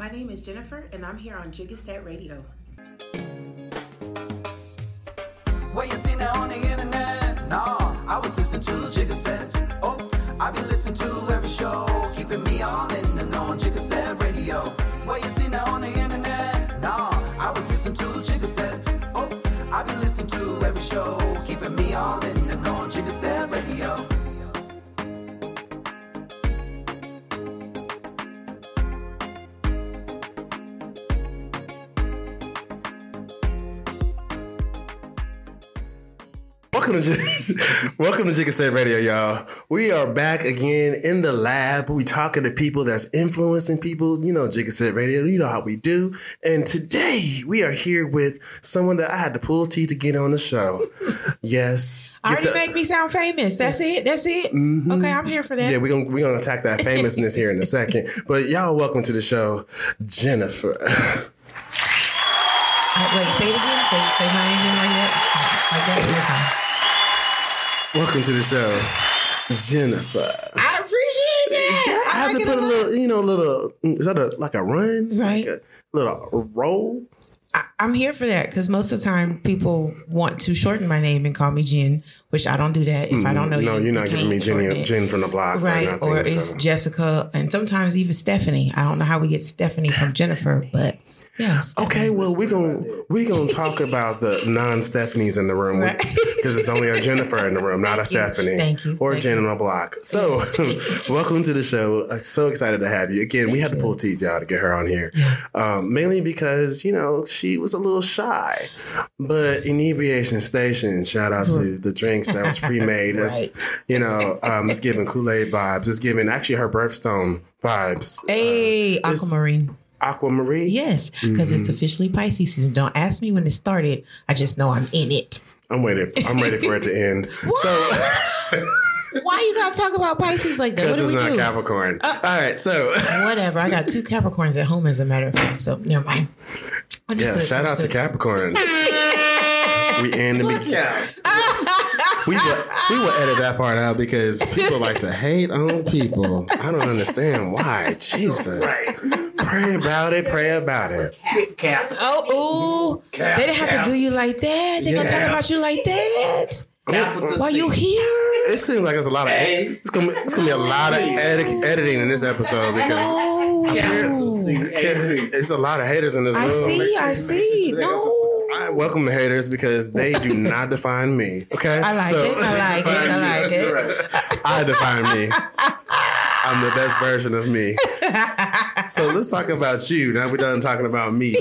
My name is Jennifer, and I'm here on Jigaset Radio. Welcome to Jigga Set Radio, y'all. We are back again in the lab. We talking to people that's influencing people. You know, Jigga Set Radio. You know how we do. And today we are here with someone that I had to pull teeth to get on the show. Yes, already the- make me sound famous. That's it. That's it. Mhm. Okay, I'm here for that. Yeah, we're gonna we're gonna attack that famousness here in a second. But y'all, welcome to the show, Jennifer. Uh, wait, say it again. Say say my name again like that. Like that one more time. Welcome to the show, Jennifer. I appreciate that. I have like to put a lot. little, you know, a little. Is that a like a run? Right. Like a little roll. I, I'm here for that because most of the time people want to shorten my name and call me Jen, which I don't do that. If I don't know Mm-hmm. no, you, you're not giving me Jenny. Jen from the block, Right, Or, nothing, or it's so. Jessica, and sometimes even Stephanie. I don't know how we get Stephanie from Jennifer, but yeah. Okay, well we're gonna we're gonna talk about the non Stephanies in the room Right. because it's only a Jennifer in the room, not a. Stephanie. Thank you. Or Thank Jen on the block. So, welcome to the show. I'm so excited to have you again. We had to pull teeth y'all to get her on here, um, mainly because you know she was a little shy. But inebriation station, shout out to the drinks that was pre-made. It's, Right. You know, um, it's giving Kool Aid vibes. It's giving actually her birthstone vibes. Hey, it's- Aquamarine. Aquamarine. Yes, because it's mm-hmm. officially Pisces season. Don't ask me when it started. I just know I'm in it. I'm waiting. I'm ready for it to end. So. Why you gotta talk about Pisces like that? Because it's not do? Capricorn. Uh, All right, so Whatever. I got two Capricorns at home, as a matter of fact. So never mind. yeah, Understood, shout out to Capricorns. We end the we will we will edit that part out because people like to hate on people. I don't understand why. Jesus, pray about it. Pray about it. Cap. Oh, ooh. Cap, they didn't have cap. to do you like that. They gonna talk about you like that. Cap with the Why you here? It seems like it's a lot of it's gonna it's gonna be a lot of edit, editing in this episode because Oh, Capital it's a lot of haters in this room. I see. I see. to that. No. I welcome the haters because they do not define me. Okay, I like it. I like it. I like it. I define me. I'm the best version of me. So let's talk about you. Now we're done talking about me.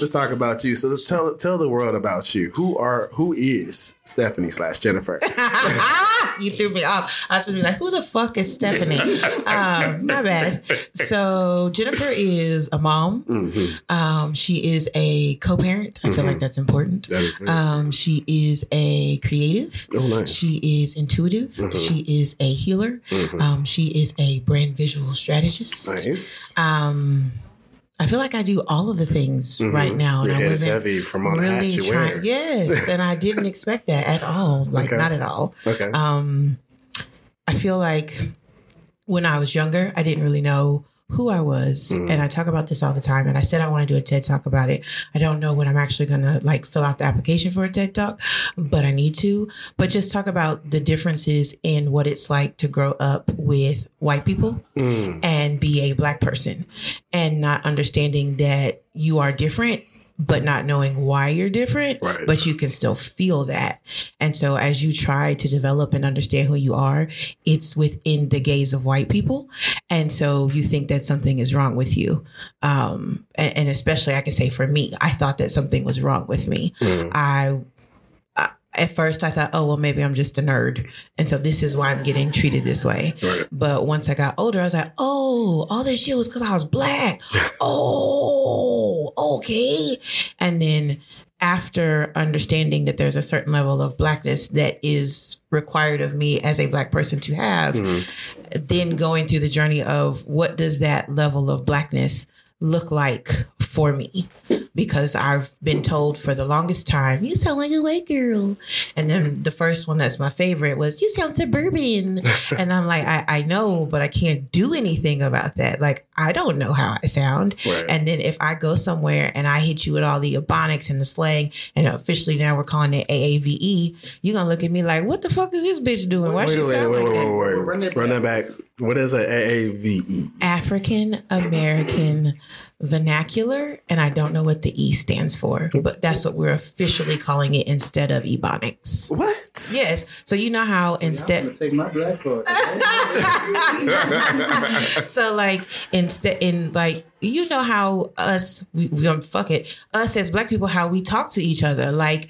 Let's talk about you. So let's tell tell the world about you. Who are who is Stephanie slash Jennifer? you threw me off. I was gonna be like, who the fuck is Stephanie? um, my bad. So Jennifer is a mom. Mhm. Um, she is a co-parent. I feel like that's important. That is Um, she is a creative. oh nice. She is intuitive. Mhm. She is a healer. Mhm. Um, she is a brand visual strategist. nice. Um, I feel like I do all of the things Mhm. right now, and Your I head is wasn't heavy from all the hats you trying. wear. Yes, and I didn't expect that at all. Like Okay. not at all. Okay. Um, I feel like when I was younger, I didn't really know who I was, Mhm. and I talk about this all the time. And I said I want to do a TED talk about it. I don't know when I'm actually gonna like fill out the application for a TED talk, but I need to. But just talk about the differences in what it's like to grow up with white people Mm. and be a black person, and not understanding that you are different but not knowing why you're different, Right. but you can still feel that. And so as you try to develop and understand who you are, it's within the gaze of white people. And so you think that something is wrong with you. Um, and, and especially I can say for me, I thought that something was wrong with me. Mm. I, I at first I thought, oh well, maybe I'm just a nerd, and so this is why I'm getting treated this way. Right. But once I got older, I was like, oh, all this shit was because I was black. oh, okay. And then after understanding that there's a certain level of blackness that is required of me as a black person to have, Mhm. then going through the journey of what does that level of blackness look like for me because I've been told for the longest time, you sound like a white girl. And then the first one that's my favorite was, you sound suburban. and I'm like, I, I know, but I can't do anything about that. Like, I don't know how I sound. Right. And then if I go somewhere and I hit you with all the ebonics and the slang, and officially now we're calling it AAVE, you're going to look at me like, what the fuck is this bitch doing? Why Wait, she wait, sound wait, like wait, that? wait, wait, Run wait. that Run that back. What is a AAVE? African American vernacular, and I don't know what the E stands for, but that's what we're officially calling it instead of Ebonics. What? Yes. So you know how I'm instead, take my black card. so like instead in like you know how us we, we don't fuck it us as black people how we talk to each other like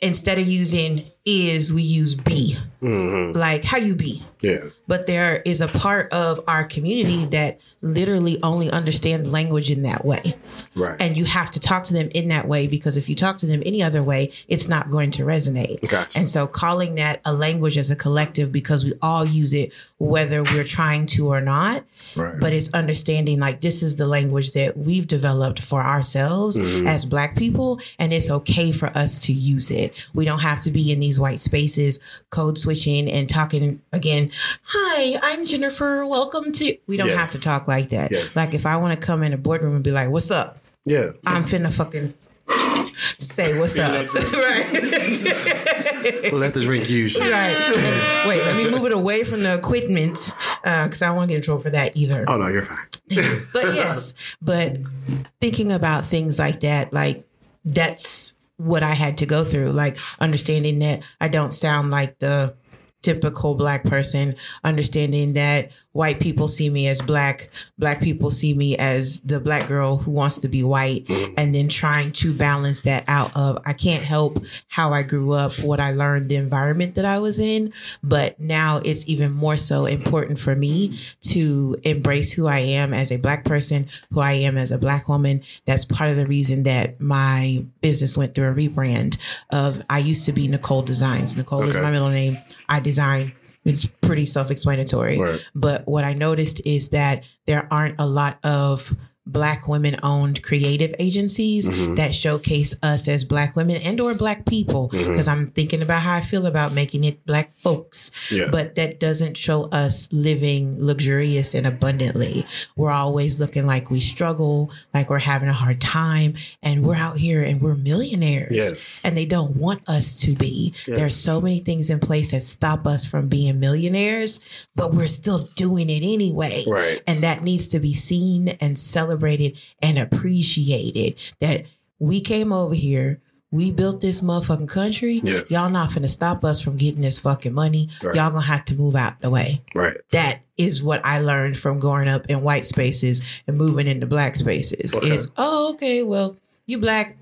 instead of using is we use be mm-hmm. like how you be Yeah. But there is a part of our community that literally only understands language in that way. Right. And you have to talk to them in that way because if you talk to them any other way, it's not going to resonate. Gotcha. And so calling that a language as a collective because we all use it whether we're trying to or not. Right. But it's understanding like this is the language that we've developed for ourselves mm-hmm. as black people and it's okay for us to use it. We don't have to be in these white spaces code switching and talking again, "Hi, I'm Jennifer. Welcome to." We don't have to talk like that. Yes. Like if I want to come in a boardroom and be like, "What's up?" yeah. I'm finna fucking say what's up. right. Let the drink use you. Right. Wait, let me move it away from the equipment uh, because I don't want to get in trouble for that either. Oh no, you're fine. But yes, but thinking about things like that, like that's what I had to go through. Like understanding that I don't sound like the typical black person, understanding that white people see me as black, black people see me as the black girl who wants to be white, mm. and then trying to balance that out of I can't help how I grew up, what I learned, the environment that I was in, but now it's even more so important for me to embrace who I am as a black person, who I am as a black woman. That's part of the reason that my business went through a rebrand of I used to be Nicole Designs. Nicole is my middle name. I design. It's pretty self-explanatory. Right. But what I noticed is that there aren't a lot of black women owned creative agencies Mm-hmm. that showcase us as black women and or black people Mm-hmm. because i'm thinking about how i feel about making it black folks Yeah. but that doesn't show us living luxurious and abundantly we're always looking like we struggle like we're having a hard time and we're out here and we're millionaires Yes. and they don't want us to be there's Yes. so many things in place that stop us from being millionaires but we're still doing it anyway Right. and that needs to be seen and celebrated and appreciated that we came over here we built this motherfucking country. Yes. Y'all not finna stop us from getting this fucking money. Right. Y'all gonna have to move out the way. Right. That is what I learned from growing up in white spaces and moving into black spaces. Okay. Is oh okay, well you black.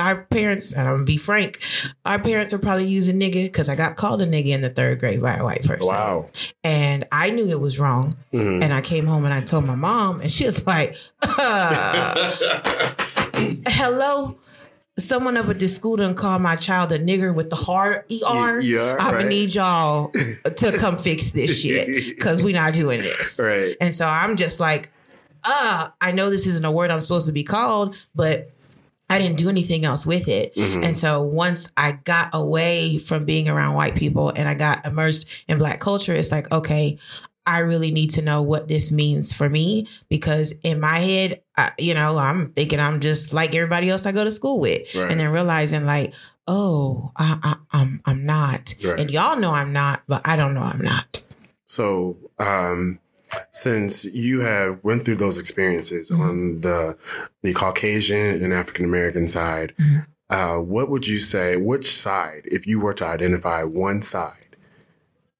Our parents, and I'm gonna be frank, our parents are probably using nigga because I got called a nigga in the third grade by a white person. Wow. And I knew it was wrong. Mhm. And I came home and I told my mom, and she was like, uh, "Hello." Someone up at this school done called my child a nigger with the hard ER. Yeah, I right. need y'all to come fix this shit because we're not doing this. Right. And so I'm just like, uh, I know this isn't a word I'm supposed to be called, but I didn't do anything else with it. Mm-hmm. And so once I got away from being around white people and I got immersed in black culture, it's like, okay, I really need to know what this means for me because in my head, I, you know, I'm thinking I'm just like everybody else I go to school with, Right. and then realizing like, oh, I, I, I'm I'm not, Right. and y'all know I'm not, but I don't know I'm not. So, um, since you have went through those experiences Mm-hmm. on the the Caucasian and African American side, Mm-hmm. uh, what would you say? Which side, if you were to identify one side,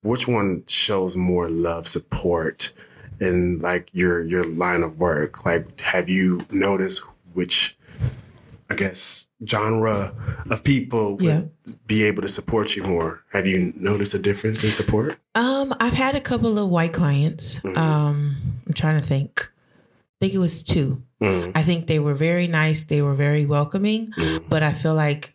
which one shows more love, support in like your your line of work? Like, have you noticed which, I guess, genre of people would Yeah. be able to support you more? Have you noticed a difference in support? Um, I've had a couple of white clients. Mhm. Um, I'm trying to think. I think it was two. Mm, I think they were very nice. They were very welcoming, mm, but I feel like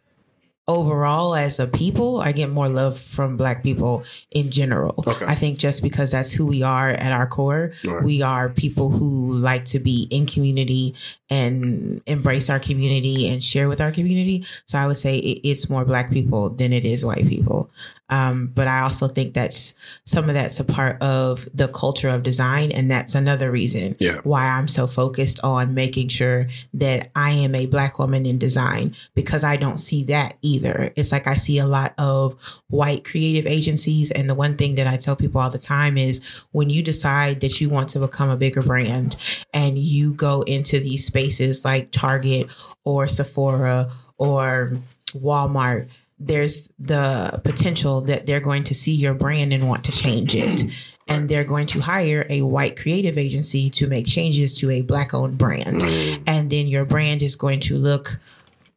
overall as a people, I get more love from black people in general. Okay. I think just because that's who we are at our core, Right. we are people who like to be in community and embrace our community and share with our community. So I would say it's more black people than it is white people. Um, but I also think that's some of that's a part of the culture of design, and that's another reason Yeah. why I'm so focused on making sure that I am a black woman in design because I don't see that either. It's like I see a lot of white creative agencies, and the one thing that I tell people all the time is when you decide that you want to become a bigger brand and you go into these spaces like Target or Sephora or Walmart there's the potential that they're going to see your brand and want to change it. And they're going to hire a white creative agency to make changes to a black owned brand. Mm. And then your brand is going to look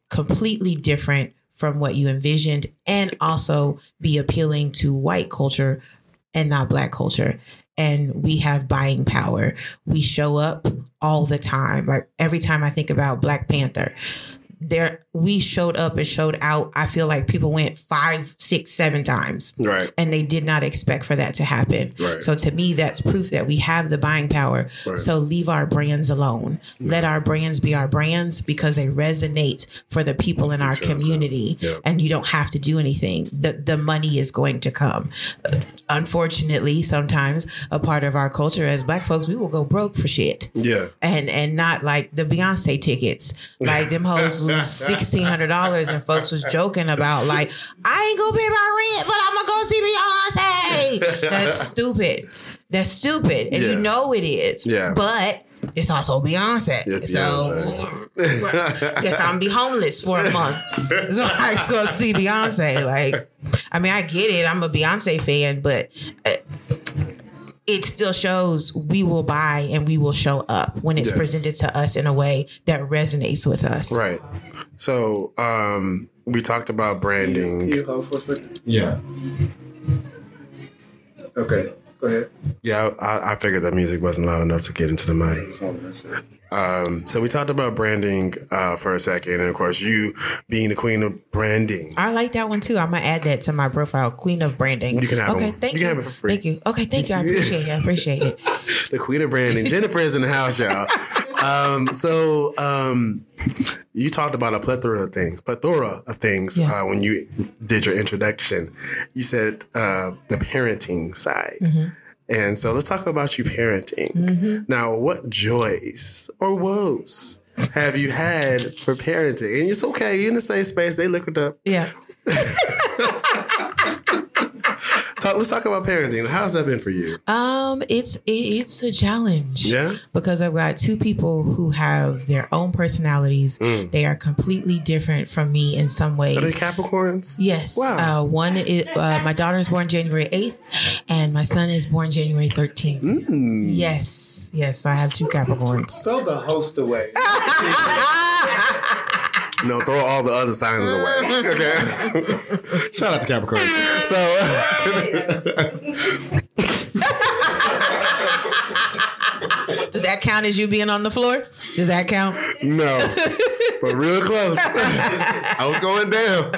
completely different from what you envisioned and also be appealing to white culture and not black culture. And we have buying power. We show up all the time. Like every time I think about Black Panther, there we showed up and showed out. I feel like people went five, six, seven times Right. and they did not expect for that to happen. Right. So to me, that's proof that we have the buying power. Right. So leave our brands alone. Let our brands be our brands because they resonate for the people in our Speak for themselves. community. Yeah. And you don't have to do anything. The the money is going to come. Uh, Unfortunately, sometimes a part of our culture as black folks, we will go broke for shit Yeah. and and not like the Beyonce tickets. Like them hoes sixteen hundred dollars, and folks was joking about like I ain't gonna pay my rent, but I'm gonna go see Beyonce. That's stupid. That's stupid, and Yeah. you know it is. Yeah. but. It's also Beyonce. Yes, so Beyonce. guess I'm gonna be homeless for a month. So I go see Beyonce. Like, I mean, I get it. I'm a Beyonce fan, but uh, it still shows we will buy and we will show up when it's Yes. presented to us in a way that resonates with us. Right. So um, we talked about branding. you hold for? Yeah. Okay, go ahead. Yeah, I, I figured that music wasn't loud enough to get into the mic. Um, so we talked about branding uh, for a second, and of course, you being the queen of branding. I like that one too. I'm gonna add that to my profile, Queen of Branding. You can have okay, them. thank You you. can have it for free. Thank you. Okay, thank you. I appreciate it. I appreciate it. the queen of branding. Jennifer is in the house, y'all. Um, so um, you talked about a plethora of things, plethora of things Yeah. uh, when you did your introduction. You said uh, the parenting side. Mm-hmm. And so let's talk about you parenting. Mm-hmm. Now, what joys or woes have you had for parenting? And it's okay, you're in the same space. They it up. Yeah. Talk, let's talk about parenting. How's that been for you? Um, it's it, it's a challenge. Yeah? Because I've got two people who have their own personalities. They are completely different from me in some ways. Mm. Are they Capricorns? Yes. Wow. Uh, one is uh, my is born January 8th, and my son is born January 13th. Mm. Yes. Yes. So I have two Capricorns. Throw the host away. No, throw all the other signs away. Okay. Shout out to Capricorns. Does that count as you being on the floor? Does that count? no, but real close. I was going down.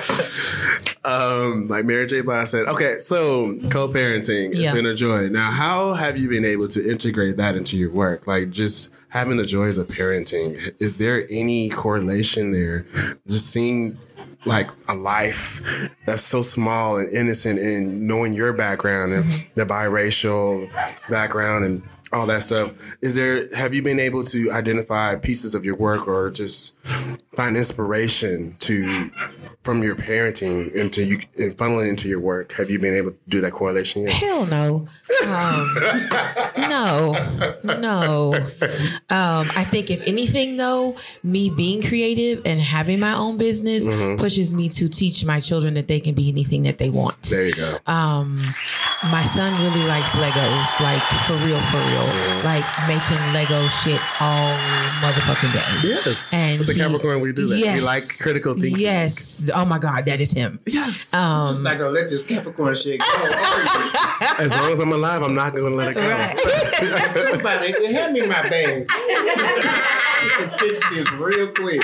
Um, like Mary J. Blige said. Okay, so co-parenting has Yeah. been a joy. Now, how have you been able to integrate that into your work? Like just having the joys of parenting. Is there any correlation there? Just seeing like a life that's so small and innocent and knowing your background and the biracial background and all that stuff is there have you been able to identify pieces of your work or just find inspiration to from your parenting into you and funneling into your work have you been able to do that correlation yet Hell no. Um, no, no. Um, I think if anything, though, me being creative and having my own business Mm-hmm. pushes me to teach my children that they can be anything that they want. there you go Um, my son really likes Legos, like for real, for real, like making Lego shit all motherfucking day. yes And it's a capricorn we do that we like critical thinking Yes. Oh my God, that is him. yes Um, not gonna let this Capricorn shit go. as long as i'm alive i'm not gonna let it go right. Somebody, hand me my bag. fix this real quick.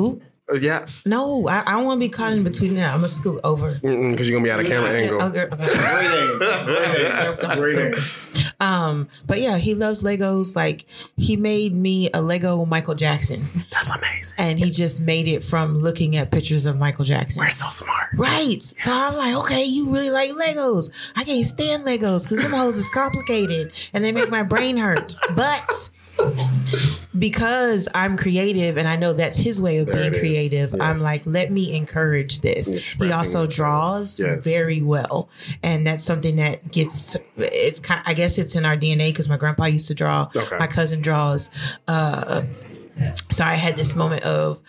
Ooh. Uh, yeah, No, I, I don't want to be caught in between that. I'm gonna scoot over. because you're gonna be out of camera angle. Okay, okay. Great aim. Great aim. Great aim. Um, but yeah, he loves Legos. Like he made me a Lego Michael Jackson, That's amazing. and he just made it from looking at pictures of Michael Jackson. We're so smart. Right. So I'm like, okay, you really like Legos. I can't stand Legos because them hoes is complicated and they make my brain hurt. But because I'm creative and I know that's his way of There being creative, I'm like, let me encourage this. Expressing he also draws Yes. very well. And that's something that gets it's kind I guess it's in our DNA because my grandpa used to draw. Okay. My cousin draws. Uh so I had this moment of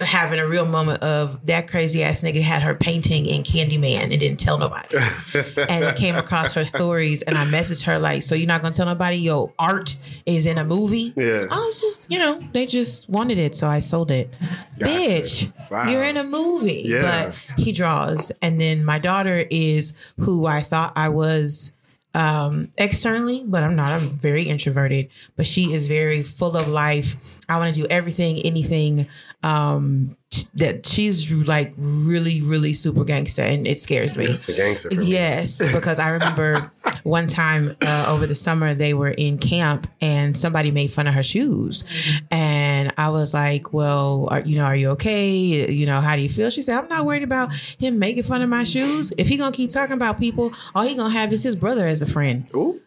having a real moment of that crazy ass nigga had her painting in Candyman and didn't tell nobody. and it came across her stories and I messaged her like, so you're not gonna tell nobody your art is in a movie? Yeah. I was just, you know, they just wanted it, so I sold it. Gotcha. Bitch, Wow. you're in a movie. Yeah. But he draws. And then my daughter is who I thought I was um externally but i'm not i'm very introverted but she is very full of life. I want to do everything anything um that she's like really really super gangster and it scares me It's the gangster. Yes, because I remember one time uh, over the summer they were in camp and somebody made fun of her shoes, and I was like, "Well, are, you know, are you okay? You know, how do you feel?" She said, "I'm not worried about him making fun of my shoes. If he gonna keep talking about people, all he gonna have is his brother as a friend." Ooh,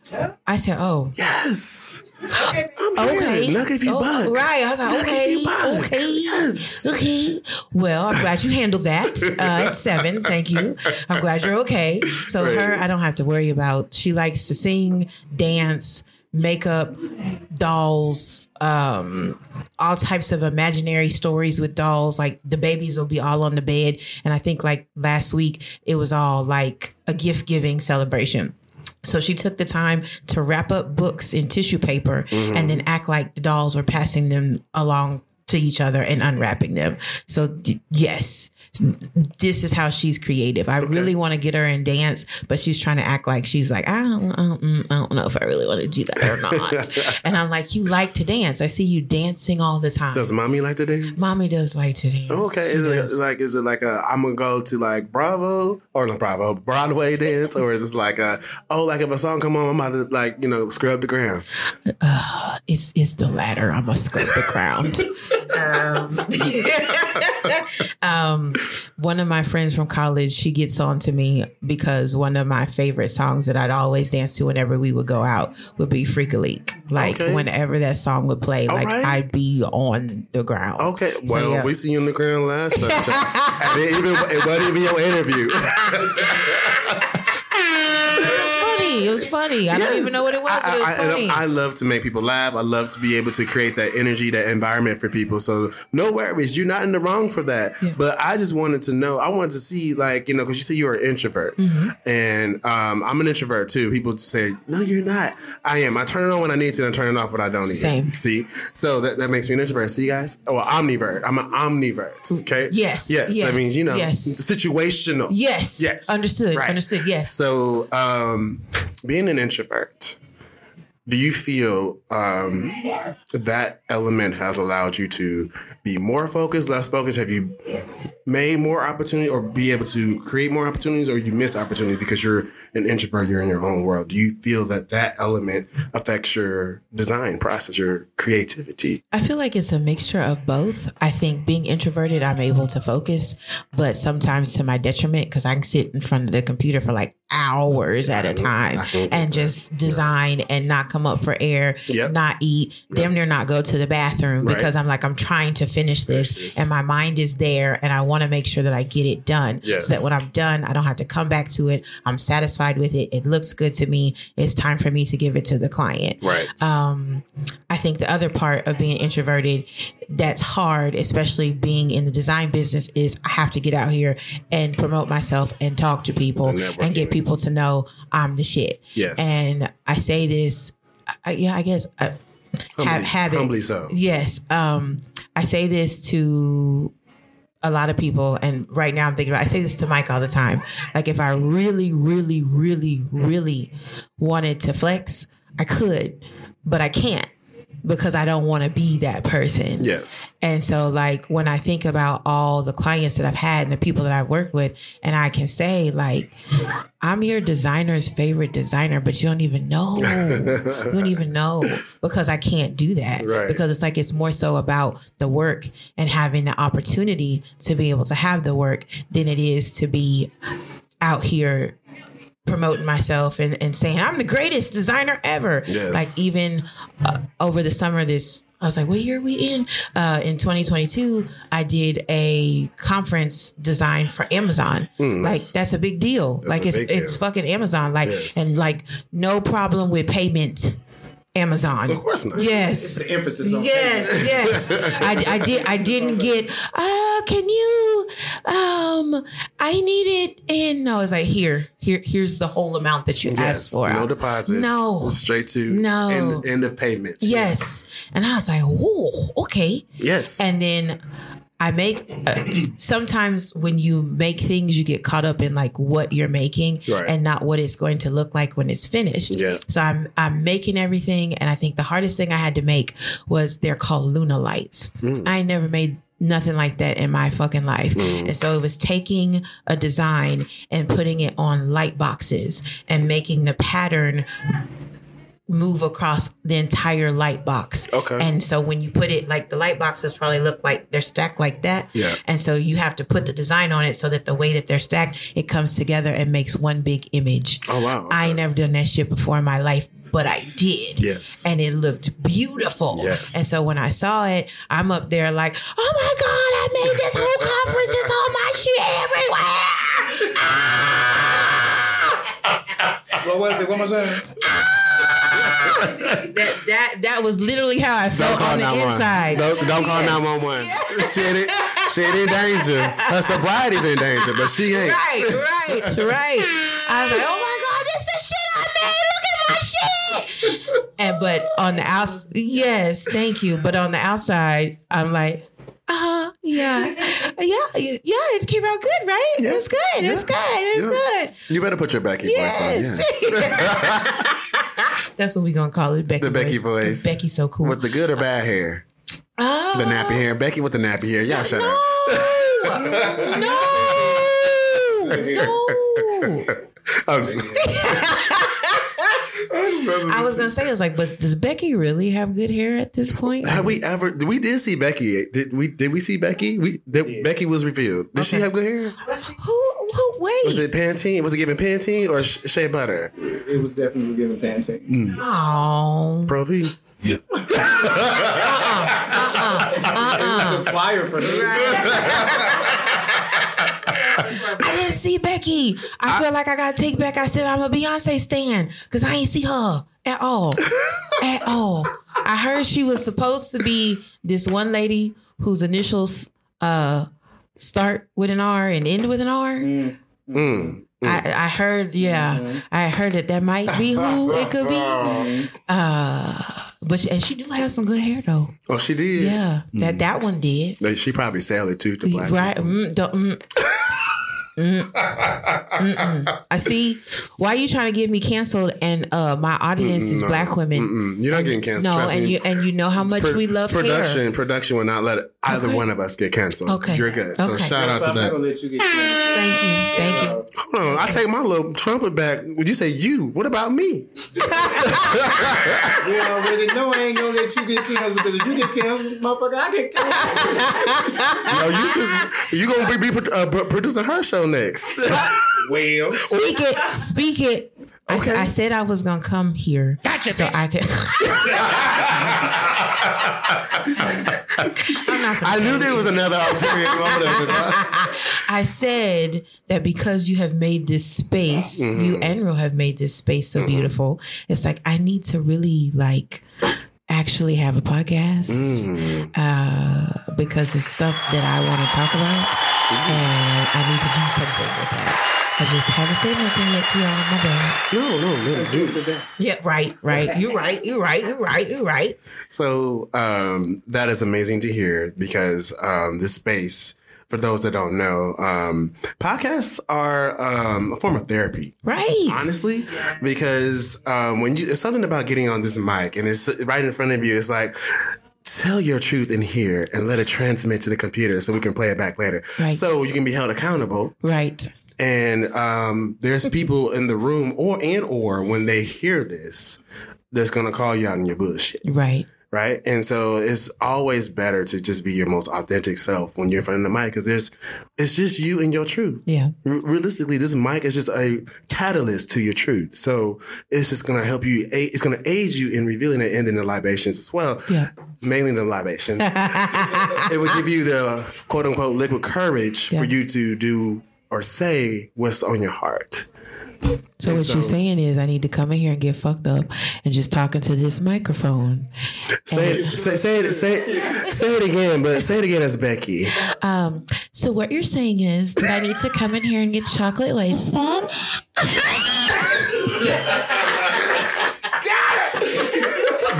I said, "Oh, yes. I'm okay. Look if you Oh, buck. right?" I was like, Look "Okay, okay, Yes. Okay. Well, I'm glad you handled that uh, at seven. Thank you. I'm glad you're okay. So Right. her, I don't have to worry about. She likes to sing, dance, makeup, dolls, um, all types of imaginary stories with dolls. Like the babies will be all on the bed, and I think like last week it was all like a gift giving celebration. So she took the time to wrap up books in tissue paper mm-hmm. and then act like the dolls were passing them along to each other and unwrapping them. So d- yes, this is how she's creative. I really want to get her in dance, but she's trying to act like she's like I don't, I don't, mm, I don't know if I really want to do that or not. and I'm like, you like to dance. I see you dancing all the time. Does mommy like to dance? Mommy does like to dance. Okay, is it like is it like a I'm gonna go to like Bravo or not Bravo Broadway dance or is this like a oh like if a song come on I'm about to like you know scrub the ground it's it's the latter. I'm gonna scrape the ground. um, um, one of my friends from college, she gets on to me because one of my favorite songs that I'd always dance to whenever we would go out would be Freek-a-Leek. Like Okay. whenever that song would play, like right. I'd be on the ground. okay So, well yeah. we seen you on the ground last time and it even it wasn't even your interview It was funny. It was funny. I don't even know what it was, I, it was I- I-. I love to make people laugh. I love to be able to create that energy, that environment for people. So no worries, you're not in the wrong for that. But I just wanted to know. I wanted to see, like, you know, because you say you're an introvert, Mm-hmm. and um, I'm an introvert too. People say, no, you're not. I am. I turn it on when I need to, and I turn it off when I don't need Same. to. See, so that, that makes me an introvert. See, guys, oh, well, omnivert. I'm an omnivert. Okay. Yes, Yes. Yes, means you know, yes. situational. yes. Yes. Understood. Right. Understood. Yes. So, um, being an introvert, do you feel um, that element has allowed you to be more focused, less focused? Have you made more opportunity or be able to create more opportunities or you miss opportunities because you're an introvert, you're in your own world? Do you feel that that element affects your design process, your creativity? I feel like it's a mixture of both. I think being introverted, I'm able to focus, but sometimes to my detriment because I can sit in front of the computer for like hours at a time and just design and not come up for air, Yep. not eat, damn near not go to the bathroom Right. because I'm like, I'm trying to finish this this. and my mind is there and I want to make sure that I get it done Yes. so that when I'm done, I don't have to come back to it. I'm satisfied with it. It looks good to me. It's time for me to give it to the client. Right. Um, I think the other part of being introverted that's hard, especially being in the design business, is I have to get out here and promote myself and talk to people and get people to know I'm the shit. Yes. And I say this, I, yeah, I guess I, Humbly- have habit. humbly so. Yes. Um, I say this to a lot of people, and right now I'm thinking about. I say this to Mike all the time. Like if I really, really, really, really wanted to flex, I could, but I can't because I don't want to be that person. Yes. And so, like, when I think about all the clients that I've had and the people that I've worked with, and I can say, like, I'm your designer's favorite designer, but you don't even know. you don't even know because I can't do that. Right. Because it's like it's more so about the work and having the opportunity to be able to have the work than it is to be out here promoting myself and, and saying I'm the greatest designer ever. Yes. Like even uh, over the summer, this I was like, what year are we in? Uh, in 2022, I did a conference design for Amazon. like that's a big deal. like it's it's deal. fucking Amazon. Like Yes. and like no problem with payment. Amazon. Of course not. Yes. The emphasis on Yes, yes. I, I did. I didn't get. Uh, can you? Um, I need it in. No, it's like here, here, here's the whole amount that you Yes. asked for. No deposits. No. Straight to No. end, end of payment. Yes, and I was like, whoa, okay. Yes. And then I make uh, sometimes when you make things, you get caught up in like what you're making Right. and not what it's going to look like when it's finished. Yeah. So I'm I'm making everything, and I think the hardest thing I had to make was they're called Luna lights. I never made nothing like that in my fucking life. And so it was taking a design and putting it on light boxes and making the pattern move across the entire light box. Okay. And so when you put it like the light boxes probably look like they're stacked like that. Yeah. And so you have to put the design on it so that the way that they're stacked, it comes together and makes one big image. Oh, wow. I ain't never done that shit before in my life, but I did. Yes. And it looked beautiful. Yes. And so when I saw it, I'm up there like, oh my God, I made this whole conference. It's all my shit everywhere. Ah! What was it? One more time. That that that was literally how I felt on the inside. Don't, don't call 911. Shit, it, shit in danger. Her sobriety's in danger, but she ain't. Right, right, right. I was like, oh my god, this the shit I made. Look at my shit. And but on the outside, yes, thank you. But on the outside, I'm like, uh huh, yeah, yeah, yeah. It came out good, right? Yeah. It's good. It's Yeah. good. It's Yeah. good. You better put your voice on. Yes. Yes. That's what we gonna call it, Becky. The Becky voice. Becky so cool. With the good or bad hair? oh, The nappy hair. Becky with the nappy hair. Y'all shut up. no, no. I'm s- I was gonna say, I was like, but does Becky really have good hair at this point? Have we ever? We did see Becky. Did we? Did we see Becky? We did, Becky was revealed. Did she have good hair? Who? Who? Wait. Was it Pantene? Was it giving Pantene or Sh- Shea Butter? It was definitely giving Pantene. Oh. Pro V. It's a flyer for the I didn't see Becky. I, feel like I gotta take back. I said I'm a Beyonce stan because I ain't see her at all, at all. I heard she was supposed to be this one lady whose initials uh start with an R and end with an R. Mm. I, I heard, yeah, I heard that that might be who it could be. Uh, but she, and she do have some good hair though. Oh, she did. Yeah, that that one did. Like, She probably sell it too. To black Right. Mm, don't- mm. Mm. I see. Why are you trying to get me canceled? And uh, my audience is No. black women. Mm-mm. You're not getting canceled. No, Trust and me. you and you know how much Pro- we love production. hair. Production will not let either Okay. one of us get canceled. Okay. You're good. So Okay. shout out to I'm that. let you get. Thank you, thank you. Hold on. I take my little trumpet back. Would you say you? What about me? We already know I ain't gonna let you get canceled because if you get canceled, motherfucker, I get canceled. No, you just you gonna be, be uh, producing her show next. well, Speak it. Speak it. I, Okay. I said I was gonna come here, gotcha, so I could. I knew there was another ulterior motive. I said that because you have made this space, Mm-hmm. you and Ro have made this space so beautiful. It's like I need to really like actually have a podcast Mm. uh, because it's stuff that I want to talk about, Mm-hmm. and I need to do something with that. I just haven't said nothing yet to y'all. My bad. No, no, no. do dude. Yeah, right, right. You're right. You're right. You're right. You're right. So um, that is amazing to hear because um, this space for those that don't know, um, podcasts are um, a form of therapy. Right. Honestly, because um, when you, it's something about getting on this mic and it's right in front of you. It's like tell your truth in here and let it transmit to the computer so we can play it back later. Right. So you can be held accountable Right. And um, there's people in the room or and or when they hear this that's gonna call you out on your bullshit Right. right and so it's always better to just be your most authentic self when you're in front of the mic because there's it's just you and your truth Yeah. Re- realistically this mic is just a catalyst to your truth so it's just gonna help you a- it's gonna aid you in revealing it and ending the libations as well Yeah. mainly the libations it will give you the quote unquote liquid courage Yeah. for you to do or say what's on your heart. So And what so- you're saying is I need to come in here and get fucked up and just talk into this microphone. Say it, say, say it, say it, say it again, but say it again as Becky. Um, so what you're saying is that I need to come in here and get chocolate lace.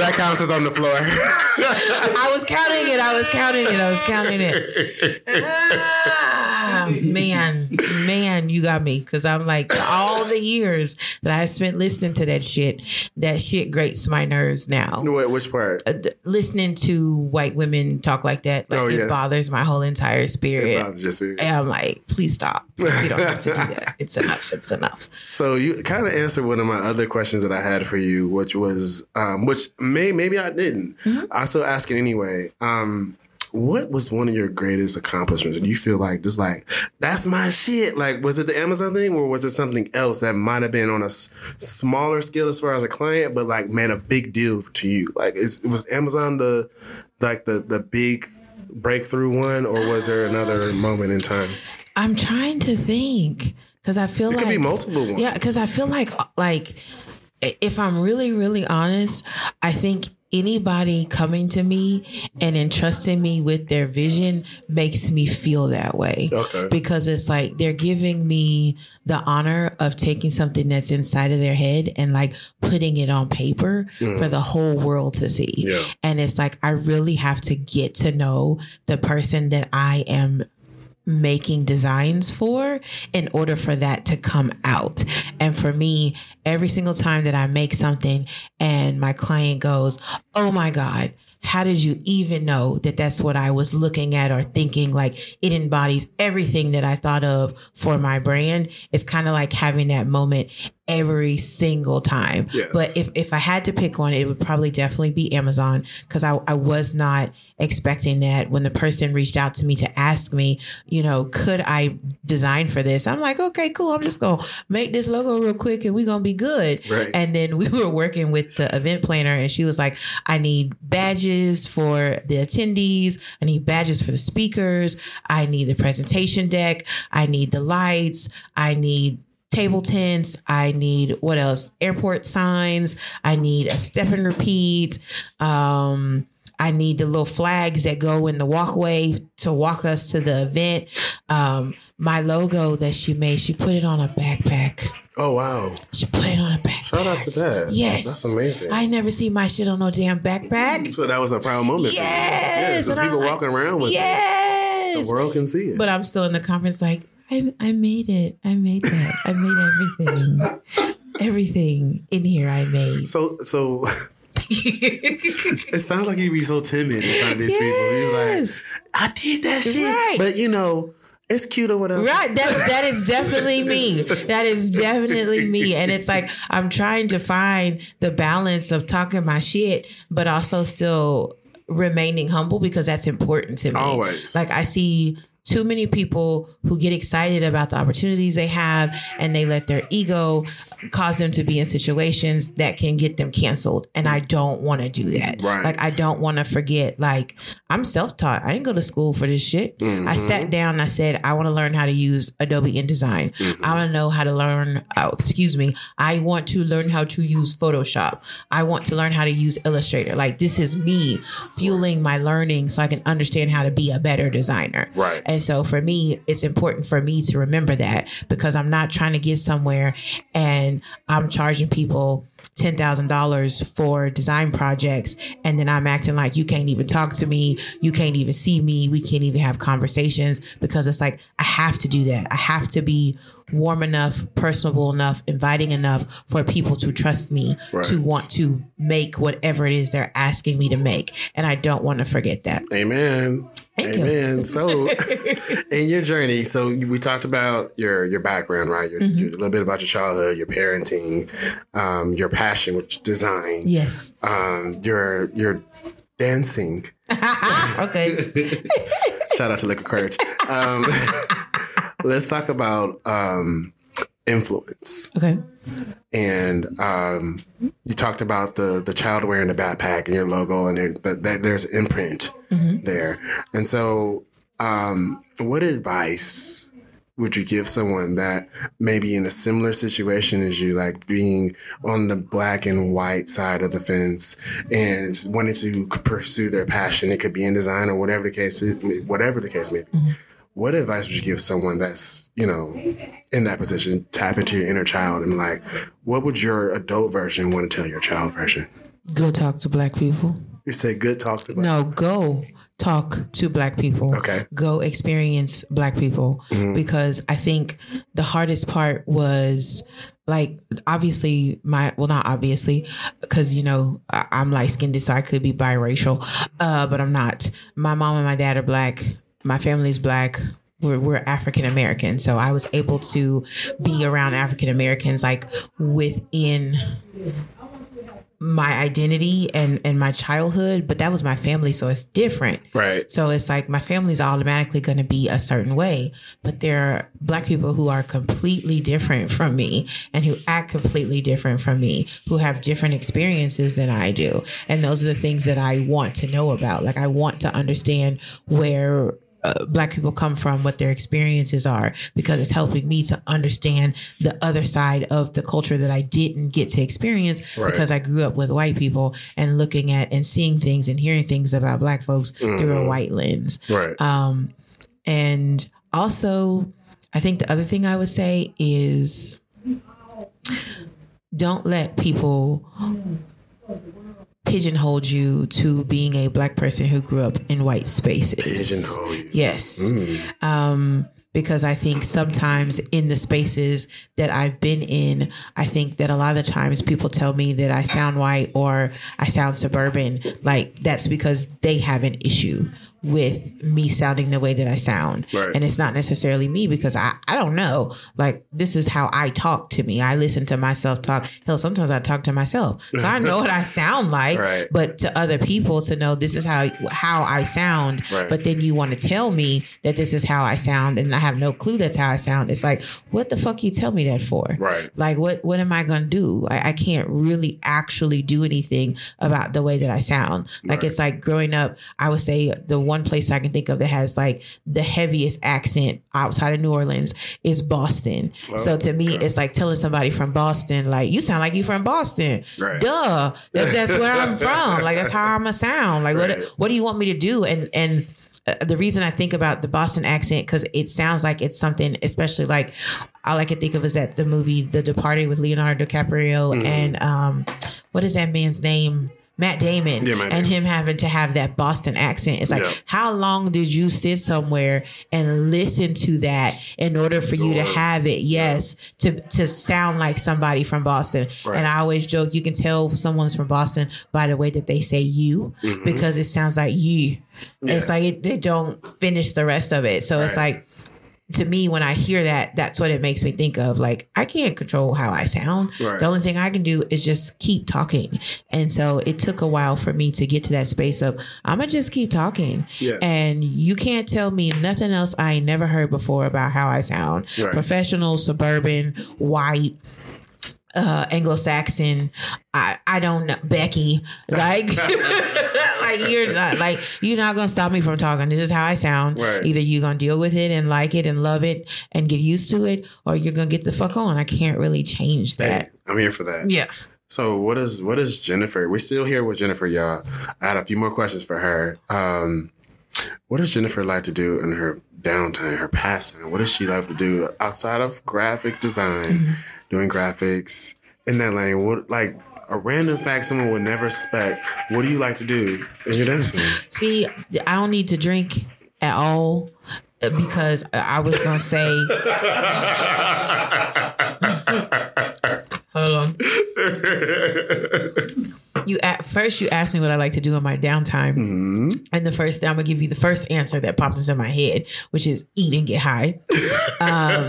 That counts as on the floor. I was counting it. I was counting it. I was counting it. Ah, man, man, you got me because I'm like all the years that I spent listening to that shit. That shit grates my nerves now. what, which part? Uh, d- listening to white women talk like that, like Oh, yeah. it bothers my whole entire spirit. Bothers your spirit. And I'm like, please stop. You don't have to do that. It's enough. It's enough. So you kind of answered one of my other questions that I had for you, which was, um, which may maybe I didn't. Mm-hmm. I still ask it anyway. Um, what was one of your greatest accomplishments? Do you feel like just like that's my shit? Like, was it the Amazon thing, or was it something else that might have been on a s- smaller scale as far as a client, but like made a big deal to you? Like, is was Amazon the like the the big breakthrough one, or was there another um, moment in time? I'm trying to think because I feel It like could be multiple ones. Yeah, because I feel like uh, like i- if I'm really really honest, I think anybody coming to me and entrusting me with their vision makes me feel that way. Okay. Because it's like they're giving me the honor of taking something that's inside of their head and like putting it on paper for the whole world to see. Yeah. And it's like I really have to get to know the person that I am making designs for in order for that to come out. And for me, every single time that I make something and my client goes, Oh my God, how did you even know that that's what I was looking at or thinking? Like it embodies everything that I thought of for my brand. It's kind of like having that moment every single time. Yes. But if, if I had to pick one, it would probably definitely be Amazon because I, I was not expecting that when the person reached out to me to ask me, you know, could I design for this? I'm like, okay, cool. I'm just going to make this logo real quick and we're going to be good. Right. And then we were working with the event planner and she was like, I need badges for the attendees. I need badges for the speakers. I need the presentation deck. I need the lights. I need table tents. I need what else? Airport signs. I need a step and repeat. Um, I need the little flags that go in the walkway to walk us to the event. Um, my logo that she made, she put it on a backpack. Oh wow! She put it on a backpack. Shout out to that. Yes. that's amazing. I never see my shit on no damn backpack. so that was a proud moment. Yes. I'm people like, walking around with it. Yes. The world can see it. But I'm still in the conference like, I, I made it. I made that. I made everything. everything in here I made. so so it sounds like you'd be so timid in front of these people. You're like, I did that shit, Right. but you know, it's cute or whatever. Right. That that is definitely me. That is definitely me. And it's like I'm trying to find the balance of talking my shit, but also still remaining humble because that's important to me. Always. Like I see too many people who get excited about the opportunities they have and they let their ego cause them to be in situations that can get them canceled. And I don't want to do that. Right. Like I don't want to forget, like I'm self-taught. I didn't go to school for this shit. Mm-hmm. I sat down and I said, I want to learn how to use Adobe InDesign. Mm-hmm. I want to know how to learn, oh, excuse me. I want to learn how to use Photoshop. I want to learn how to use Illustrator. Like this is me fueling my learning so I can understand how to be a better designer. Right. And And so for me, it's important for me to remember that because I'm not trying to get somewhere and I'm charging people ten thousand dollars for design projects, and then I'm acting like you can't even talk to me, you can't even see me, we can't even have conversations because it's like I have to do that. I have to be warm enough, personable enough, inviting enough for people to trust me Right. to want to make whatever it is they're asking me to make, and I don't want to forget that. Amen. Thank you. Amen. So, in your journey, so we talked about your your background, right? Your, Mm-hmm. your- a little bit about your childhood, your parenting, um, your passion, which design, Yes. um, your your dancing. Okay. Shout out to Liquid Courage. Um, let's talk about um, influence. Okay. and um, you talked about the the child wearing the backpack and your logo, and there, that, that there's imprint there. And so, um, what advice would you give someone that maybe in a similar situation as you, like being on the black and white side of the fence and wanting to pursue their passion? It could be in design or whatever the case, is, whatever the case may be. What advice would you give someone that's, you know, in that position, tap into your inner child and like, what would your adult version want to tell your child version? Go talk to black people. You say good talk to No, go talk to black people. Okay. Go experience black people because I think the hardest part was like obviously my well not obviously because you know I- I'm light skinned so I could be biracial uh but I'm not my mom and my dad are black my family's black. We're, we're African American so I was able to be around African Americans like within my identity and and my childhood but that was my family so it's different. Right. so it's like my family's automatically going to be a certain way but there are black people who are completely different from me and who act completely different from me who have different experiences than i do. And those are the things that i want to know about. Like i want to understand where uh, black people come from, what their experiences are, because it's helping me to understand the other side of the culture that I didn't get to experience Right. because I grew up with white people and looking at and seeing things and hearing things about black folks through a white lens. Right. Um, and also, I think the other thing I would say is don't let people pigeonhole you to being a black person who grew up in white spaces. Pigeonhole you. Yes. Mm. Um, because I think sometimes in the spaces that I've been in, I think that a lot of the times people tell me that I sound white or I sound suburban. Like that's because they have an issue with me sounding the way that I sound. Right. And it's not necessarily me because I, I don't know. Like this is how I talk to me. I listen to myself talk. Hell, sometimes I talk to myself. So I know what I sound like. Right. But to other people to know this is how how I sound. Right. But then you want to tell me that this is how I sound and I have no clue that's how I sound. It's like, what the fuck you tell me that for? Right. Like what what am I gonna do? I, I can't really actually do anything about the way that I sound. Like it's like growing up, I would say the one place I can think of that has like the heaviest accent outside of New Orleans is Boston. so to me, it's like telling somebody from Boston, like, you sound like you from Boston. Right. Duh. That, that's where I'm from. Like that's how I'm a sound. Like Right. what what do you want me to do? And and uh, the reason I think about the Boston accent because it sounds like it's something, especially like all I can think of is that the movie The Departed with Leonardo DiCaprio Mm-hmm. and um, what is that man's name? Matt Damon, Yeah, Matt and Damon. him having to have that Boston accent. It's like, Yeah. how long did you sit somewhere and listen to that in order for you to have it? Yes, to to sound like somebody from Boston. Right. And I always joke, you can tell someone's from Boston by the way that they say you, Mm-hmm. because it sounds like you. It's like it, they don't finish the rest of it. So it's like to me, when I hear that, that's what it makes me think of. Like, I can't control how I sound. Right. The only thing I can do is just keep talking. And so it took a while for me to get to that space of, I'm going to just keep talking. Yeah. And you can't tell me nothing else I ain't never heard before about how I sound. Right. Professional, suburban, white. Uh, Anglo-Saxon, I I don't know Becky, like like you're not like you're not gonna stop me from talking. This is how I sound. Right. Either you're gonna deal with it and like it and love it and get used to it, or you're gonna get the fuck on. I can't really change Hey, that. I'm here for that. Yeah. So what is what is Jennifer? We're still here with Jennifer, y'all. I had a few more questions for her. Um, what does Jennifer like to do in her downtime, her pastime? What does she like to do outside of graphic design, Mm-hmm. Doing graphics in that lane? What like a random fact someone would never expect? What do you like to do in your downtime? See, I don't need to drink at all uh, because I was gonna say. Hold on. You at first you asked me what I like to do in my downtime, and the first thing I'm gonna give you the first answer that pops into my head, which is eat and get high. Um,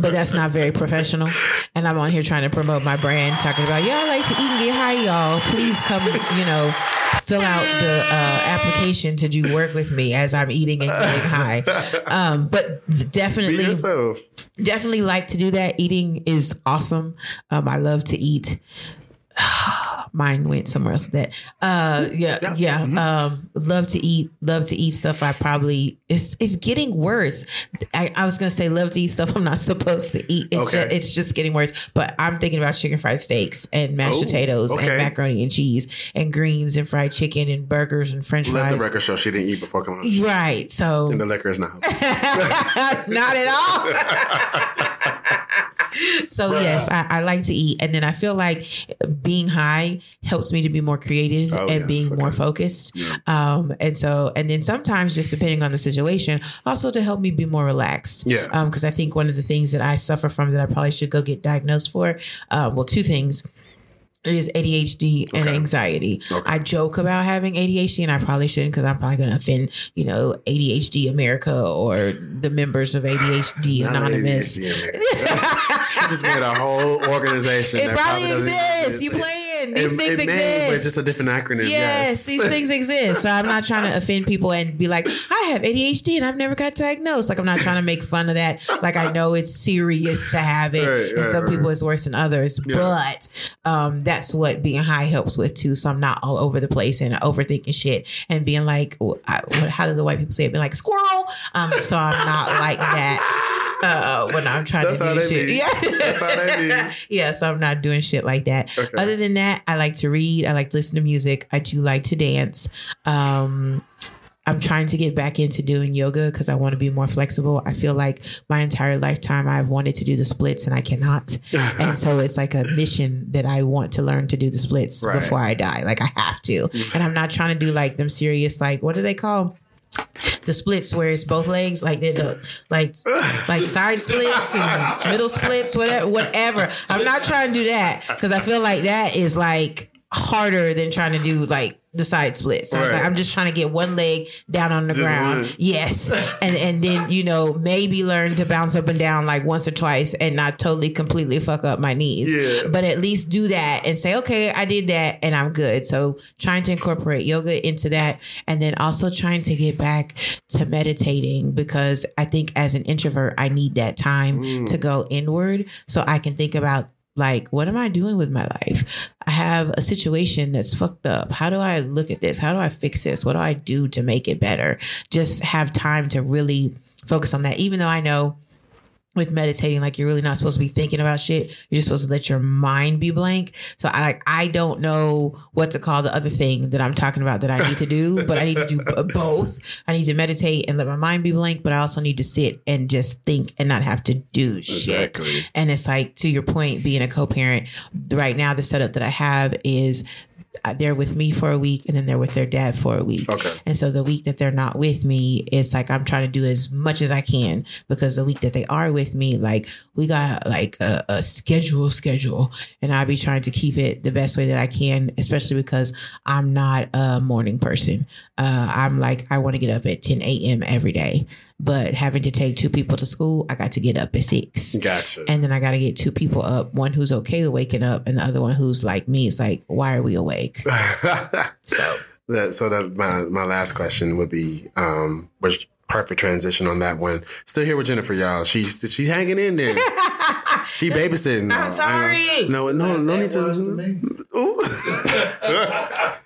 but that's not very professional, and I'm on here trying to promote my brand, talking about yeah, I like to eat and get high, y'all. Please come, you know, fill out the uh, application to do work with me as I'm eating and getting high. Um, but definitely, definitely like to do that. Eating is awesome. Um, I love to eat. Mine went somewhere else. That uh, yeah, yeah. Um, love to eat. Love to eat stuff. I probably it's it's getting worse. I, I was gonna say love to eat stuff I'm not supposed to eat. It's Okay. just, it's just getting worse. But I'm thinking about chicken fried steaks and mashed Oh, potatoes okay. and macaroni and cheese and greens and fried chicken and burgers and French Let the fries. record show she didn't eat before coming on. Right. So And the liquor is not. not at all. so yes, I, I like to eat, and then I feel like being high helps me to be more creative Oh, and yes, being more okay. focused. Um, and so, and then sometimes just depending on the situation, also to help me be more relaxed. Yeah. Um, because I think one of the things that I suffer from that I probably should go get diagnosed for, uh, well, two things. It is ADHD and Okay. anxiety. Okay. I joke about having ADHD, and I probably shouldn't because I'm probably going to offend, you know, ADHD America or the members of ADHD Anonymous. ADHD she just made a whole organization. It probably doesn't exists. You exist. These It- things it may, exist. but it's just a different acronym. Yes, Yes, these things exist. So I'm not trying to offend people and be like, I have ADHD and I've never got diagnosed. Like I'm not trying to make fun of that. Like I know it's serious to have it, Right, and right, some right. people it's worse than others. Yeah. But um, that's what being high helps with too. So I'm not all over the place and overthinking shit and being like, oh, I, how do the white people say it? Being like squirrel. Um, so I'm not like that. Uh, when I'm trying That's to do shit, be. yeah, That's how they be. yeah. So I'm not doing shit like that. Okay. Other than that, I like to read. I like to listen to music. I do like to dance. Um, I'm trying to get back into doing yoga because I want to be more flexible. I feel like my entire lifetime I've wanted to do the splits and I cannot. and so it's like a mission that I want to learn to do the splits Right. before I die. Like I have to. And I'm not trying to do like them serious, like, what do they call? The splits where it's both legs, like they're the like like side splits and middle splits, whatever, whatever. I'm not trying to do that because I feel like that is like harder than trying to do like the side splits. So I was like, I'm just trying to get one leg down on the Just ground. one. Yes. And and then, you know, maybe learn to bounce up and down like once or twice and not totally completely fuck up my knees. Yeah. But at least do that and say, okay, I did that and I'm good. So trying to incorporate yoga into that and then also trying to get back to meditating because I think as an introvert, I need that time mm. to go inward so I can think about like what am i doing with my life have a situation that's fucked up. How do i look at this? How do i fix this? What do i do to make it better? Just have time to really focus on that. Even though i know with meditating like you're really not supposed to be thinking about shit. You're just supposed to let your mind be blank. So i like i don't know what to call the other thing that i'm talking about that i need to do but i need to do both. I need to meditate and let my mind be blank but i also need to sit and just think and not have to do shit. Exactly. and it's like to your point, being a co-parent right now, the setup that I have is they're with me for a week and then they're with their dad for a week. Okay. And so the week that they're not with me, it's like I'm trying to do as much as I can because the week that they are with me, like we got like a, a schedule schedule and I'll be trying to keep it the best way that I can, especially because I'm not a morning person. Uh, I'm like, I want to get up at 10 a.m. every day, but having to take two people to school, I got to get up at six. Gotcha. And then I got to get two people up, one who's okay with waking up, and the other one who's like me. It's like, why are we awake? So that, so that my my last question would be, um, which perfect transition on that one. Still here with Jennifer, y'all. She's she's hanging in there. she babysitting. I'm sorry. No, no, no need to. Ooh.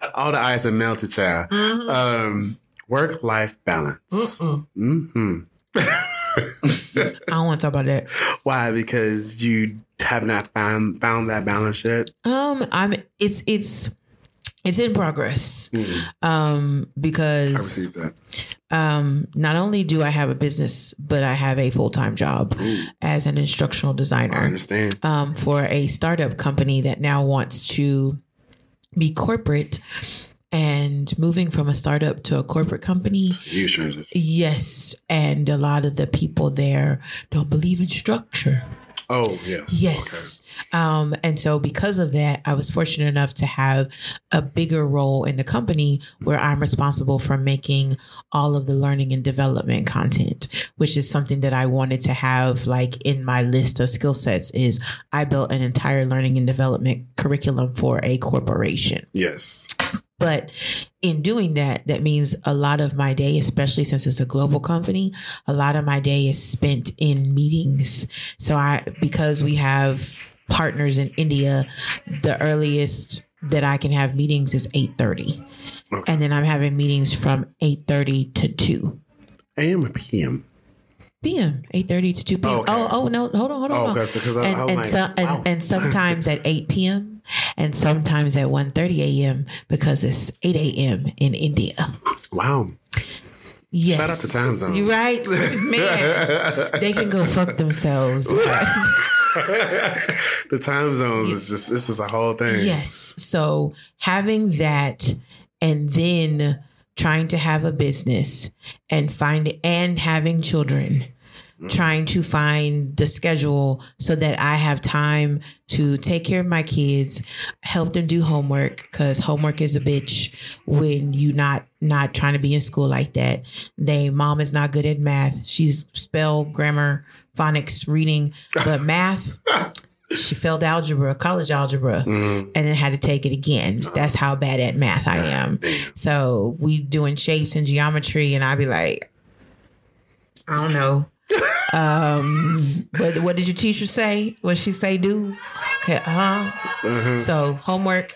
All the ice and melted child. Mm-hmm. Um, work life balance. hmm I don't want to talk about that. Why? Because you have not found found that balance yet. Um, I'm. It's it's it's in progress. Mm, Um, I because received that. Um, not only do I have a business, but I have a full time job as an instructional I designer understand. um, for a startup company that now wants to be corporate and moving from a startup to a corporate company. Yes. And a lot of the people there don't believe in structure. Oh yes. Yes. Um, and so because of that, I was fortunate enough to have a bigger role in the company where I'm responsible for making all of the learning and development content, which is something that I wanted to have like in my list of skill sets is I built an entire learning and development curriculum for a corporation. Yes. But in doing that, that means a lot of my day, especially since it's a global company, a lot of my day is spent in meetings. So I, because we have partners in India, the earliest that I can have meetings is 8.30. Okay. And then I'm having meetings from 8.30 to 2 AM or PM? p.m. 8.30 to 2 p.m. Oh, okay. Oh, oh, no, hold on, hold on. Oh, hold on. okay, and, and, like, so, wow. and, and sometimes at 8 p.m. and sometimes at 1.30 a.m. because it's 8 a.m. in India. wow. Yes. Shout out to time zone. You're right. Man, they can go fuck themselves. the time zones is just this is a whole thing. yes. So having that and then trying to have a business and find and having children Mm. trying to find the schedule so that I have time to take care of my kids, help them do homework because homework is a bitch when you not not trying to be in school like that. They mom is not good at math. She's spell, grammar, phonics, reading, but math. She failed algebra, college algebra, mm-hmm. and then had to take it again. That's how bad at math I am. So we doing shapes and geometry, and I'd be like, I don't know. Um, but what did your teacher say? What she say do? Okay, uh-huh. So homework.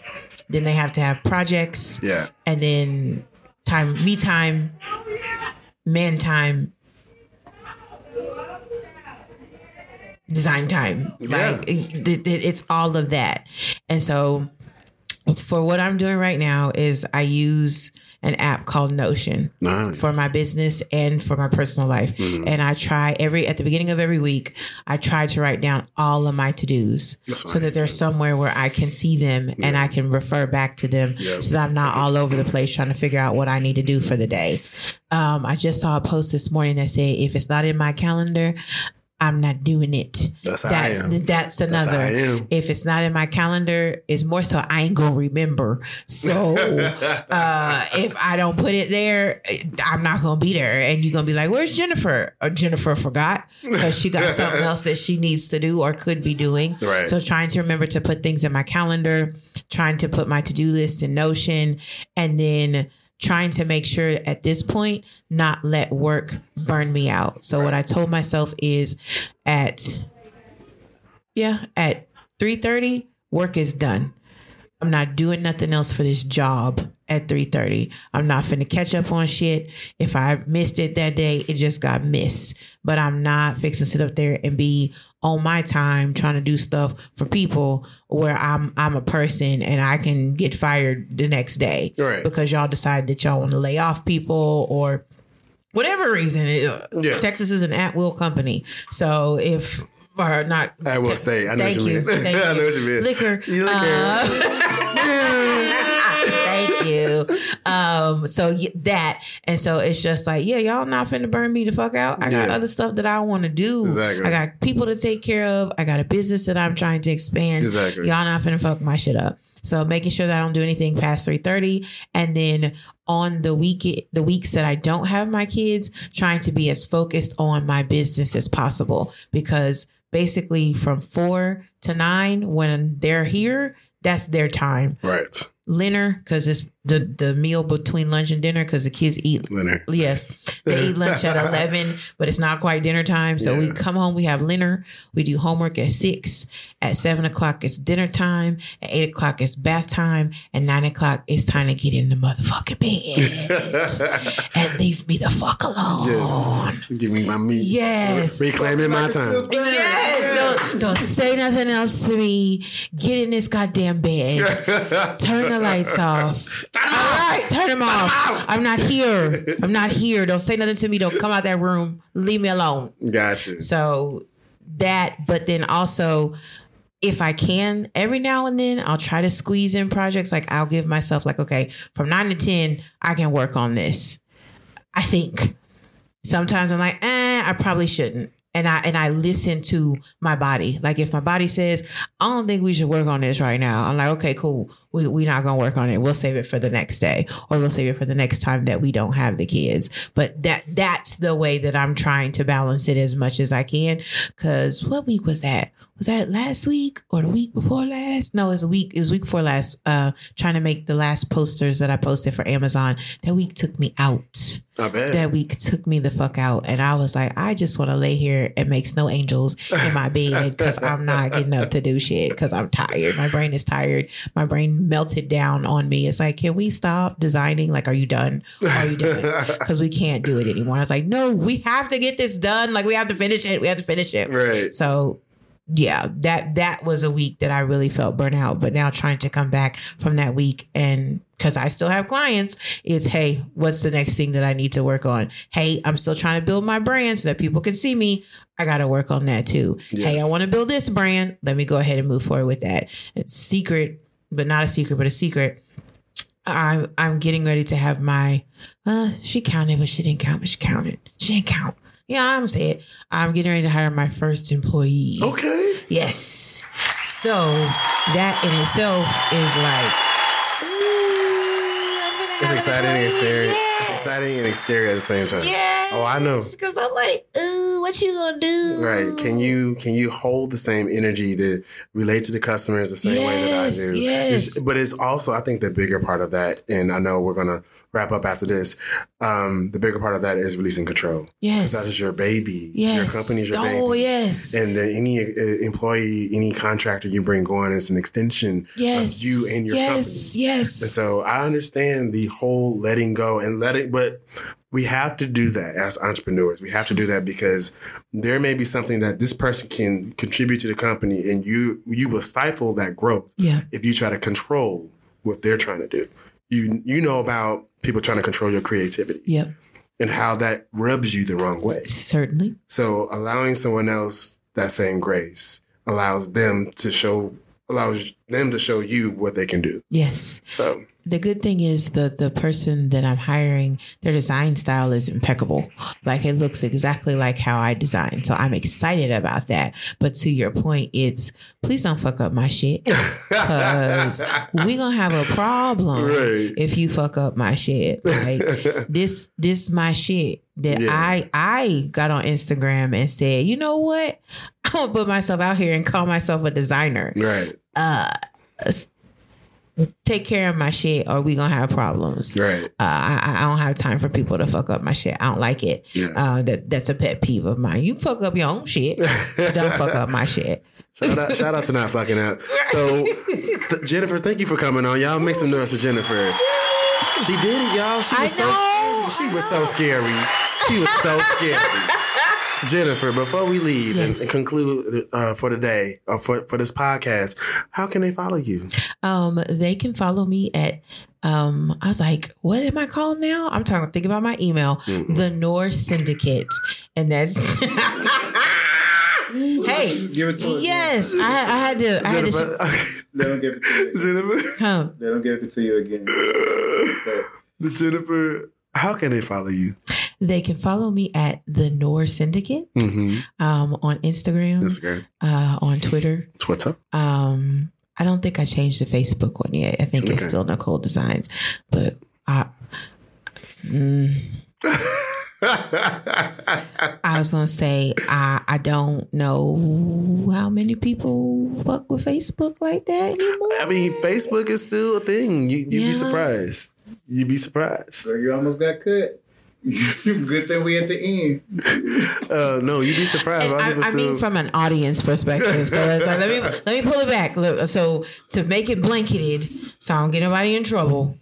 Then they have to have projects, Yeah. and then time, me time, man time, design time. Yeah. Like it, it- it's all of that. And so for what I'm doing right now is I use an app called Notion Nice. for my business and for my personal life. Mm-hmm. And I try every at the beginning of every week, I try to write down all of my to-dos so that they're somewhere where I can see them and I can refer back to them Yeah. so that I'm not all over the place trying to figure out what I need to do for the day. Um, I just saw a post this morning that said if it's not in my calendar, I'm not doing it. That's how that, I am. That's That's another. I am. If it's not in my calendar, it's more so I ain't gonna remember. So uh, if I don't put it there, I'm not gonna be there, and you're gonna be like, "Where's Jennifer?" Or Jennifer forgot because she got something else that she needs to do or could be doing. Right. So trying to remember to put things in my calendar, trying to put my to do list in Notion, and then trying to make sure at this point not let work burn me out. So what I told myself is at yeah, at 3:30 work is done. I'm not doing nothing else for this job at 3:30. I'm not finna catch up on shit. If I missed it that day, it just got missed. But I'm not fixing to sit up there and be on my time trying to do stuff for people where I'm I'm a person and I can get fired the next day Right. because y'all decide that y'all want to lay off people or whatever reason. It- Yes. Texas is an at will company, so if or not At will state. I know thank what you you. mean. Thank I know you. what you mean. Liquor. You liquor. Uh, Um, so that and so it's just like, yeah, y'all not finna burn me the fuck out. I got Yeah. other stuff that I want to do. Exactly. I got people to take care of. I got a business that I'm trying to expand. Exactly. Y'all not finna fuck my shit up. So making sure that I don't do anything past three thirty, and then on the week the weeks that I don't have my kids, trying to be as focused on my business as possible because basically from four to nine when they're here, that's their time. Right. Dinner because it's the the meal between lunch and dinner because the kids eat Leonard. Yes. They eat lunch at eleven, but it's not quite dinner time. So we come home, we have dinner, we do homework at six. At seven o'clock, it's dinner time. At eight o'clock, it's bath time. At nine o'clock, it's time to get in the motherfucking bed and leave me the fuck alone. yes. Give me my meat. Yes. Reclaiming my time. Yes. Don't, don't say nothing else to me. Get in this goddamn bed. Turn the lights off. All right, turn them off. I'm not here. I'm not here. Don't say nothing to me. Don't come out that room. Leave me alone. Gotcha. So that, but then also, if I can, every now and then, I'll try to squeeze in projects. Like I'll give myself like, okay, from nine to ten, I can work on this. I think. Sometimes I'm like, eh, I probably shouldn't. And I and I listen to my body. Like if my body says, I don't think we should work on this right now. I'm like, okay, cool. We we're not gonna work on it. We'll save it for the next day. Or we'll save it for the next time that we don't have the kids. But that that's the way that I'm trying to balance it as much as I can. Cause what week was that? Was that last week or the week before last? No, it was a week. It was week before last. Uh, trying to make the last posters that I posted for Amazon. That week took me out I bet. that week took me the fuck out. And I was like, I just want to lay here and make snow angels in my bed because I'm not getting up to do shit because I'm tired. My brain is tired. My brain melted down on me. It's like, can we stop designing? Like, are you done? Are you done? Because we can't do it anymore. I was like, no, we have to get this done. Like, we have to finish it. We have to finish it. Right. So yeah, that that was a week that I really felt burnout. But now trying to come back from that week and because I still have clients, is hey, what's the next thing that I need to work on? Hey, I'm still trying to build my brand so that people can see me. I got to work on that too. Hey, I want to build this brand. Let me go ahead and move forward with that. It's secret, but not a secret, but a secret. I'm I'm getting ready to have my. Uh, she counted, but she didn't count. But she counted. She didn't count. Yeah, I'm saying it. I'm getting ready to hire my first employee. Okay. Yes. So that in itself is like. ooh, I'm gonna It's exciting and scary. Yes. It's exciting and scary at the same time. Yes. Oh, I know. Because I'm like, ooh, what you gonna do? Right. Can you can you hold the same energy to relate to the customers the same way that I do? yes. It's- but it's also I think the bigger part of that, and I know we're gonna wrap up after this. Um, the bigger part of that is releasing control. Yes. That is your baby. yes. Your company's your baby. Oh yes. And then any uh, employee, any contractor you bring on is an extension yes. of you and your yes. company. Yes. And so I understand the whole letting go and letting, but we have to do that as entrepreneurs. We have to do that because there may be something that this person can contribute to the company, and you you will stifle that growth Yeah. if you try to control what they're trying to do. You you know about people trying to control your creativity Yep. and how that rubs you the wrong way. Certainly. So allowing someone else that same grace allows them to show allows them to show you what they can do. Yes. So The good thing is the the person that I'm hiring, their design style is impeccable. Like it looks exactly like how I design. So I'm excited about that. But to your point, it's please don't fuck up my shit. Cause we're gonna have a problem Right. if you fuck up my shit. Like this this my shit that Yeah. I I got on Instagram and said, you know what? I'm gonna put myself out here and call myself a designer right, uh, take care of my shit or we gonna have problems. right. Uh, I, I don't have time for people to fuck up my shit. I don't like it. Yeah. Uh, that that's a pet peeve of mine. You fuck up your own shit. don't fuck up my shit. Shout out, shout out to not fucking up. So, th- Jennifer, thank you for coming on. Y'all make some noise for Jennifer. She did it, y'all. She was so scary. She was so scary. She was so scary. Jennifer, before we leave and- Yes. and, conclude uh, for today or for, for this podcast, how can they follow you? Um, they can follow me at. Um, I was like, what am I called now? I'm talking. Think about my email, Mm-hmm. the North Syndicate, and that's. hey, Give it to us. yes, I, I had to. I had to. Jennifer, Let them give it to you. Jennifer, Come. Let them give it to you again. the Jennifer, how can they follow you? They can follow me at the North Syndicate Mm-hmm. um, on Instagram, great. uh, on Twitter. Twitter. Um, I don't think I changed the Facebook one yet. I think it's still Nicole Designs, but I. Mm, I was gonna say I I don't know how many people fuck with Facebook like that anymore. I mean, Facebook is still a thing. You, you'd Yeah. be surprised. You'd be surprised. So you almost got cut. Good thing we at the end. Uh, no, you'd be surprised. And A lot of I, I mean, from an audience perspective. So, it's like, let me let me pull it back. So to make it blanketed, so I don't get nobody in trouble.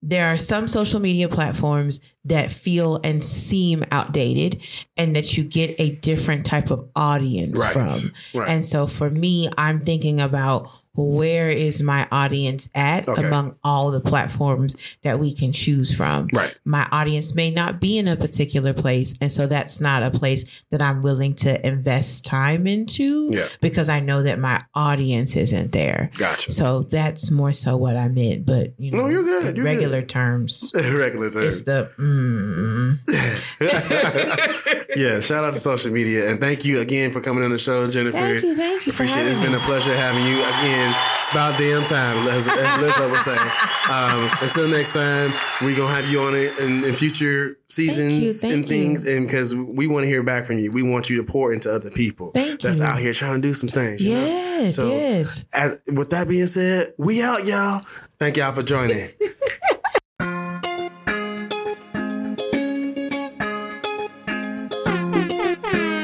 There are some social media platforms that feel and seem outdated, and that you get a different type of audience Right. from. Right. And so, for me, I'm thinking about where is my audience at Okay. among all the platforms that we can choose from Right. my audience may not be in a particular place and so that's not a place that i'm willing to invest time into Yeah. because i know that my audience isn't there Gotcha. so that's more so what i meant but you know No, you're good. in You're regular terms regular terms. it's the mm, yeah, shout out to social media and thank you again for coming on the show, Jennifer. thank you thank you for Appreciate it. It's been a pleasure having you again. It's about damn time, as, as would say. Um, until next time, we're gonna have you on it in, in future seasons thank and you. things, and because we want to hear back from you, we want you to pour into other people Thank that's you. out here trying to do some things. you know? yes So- yes As, with that being said, we out, y'all. Thank y'all for joining.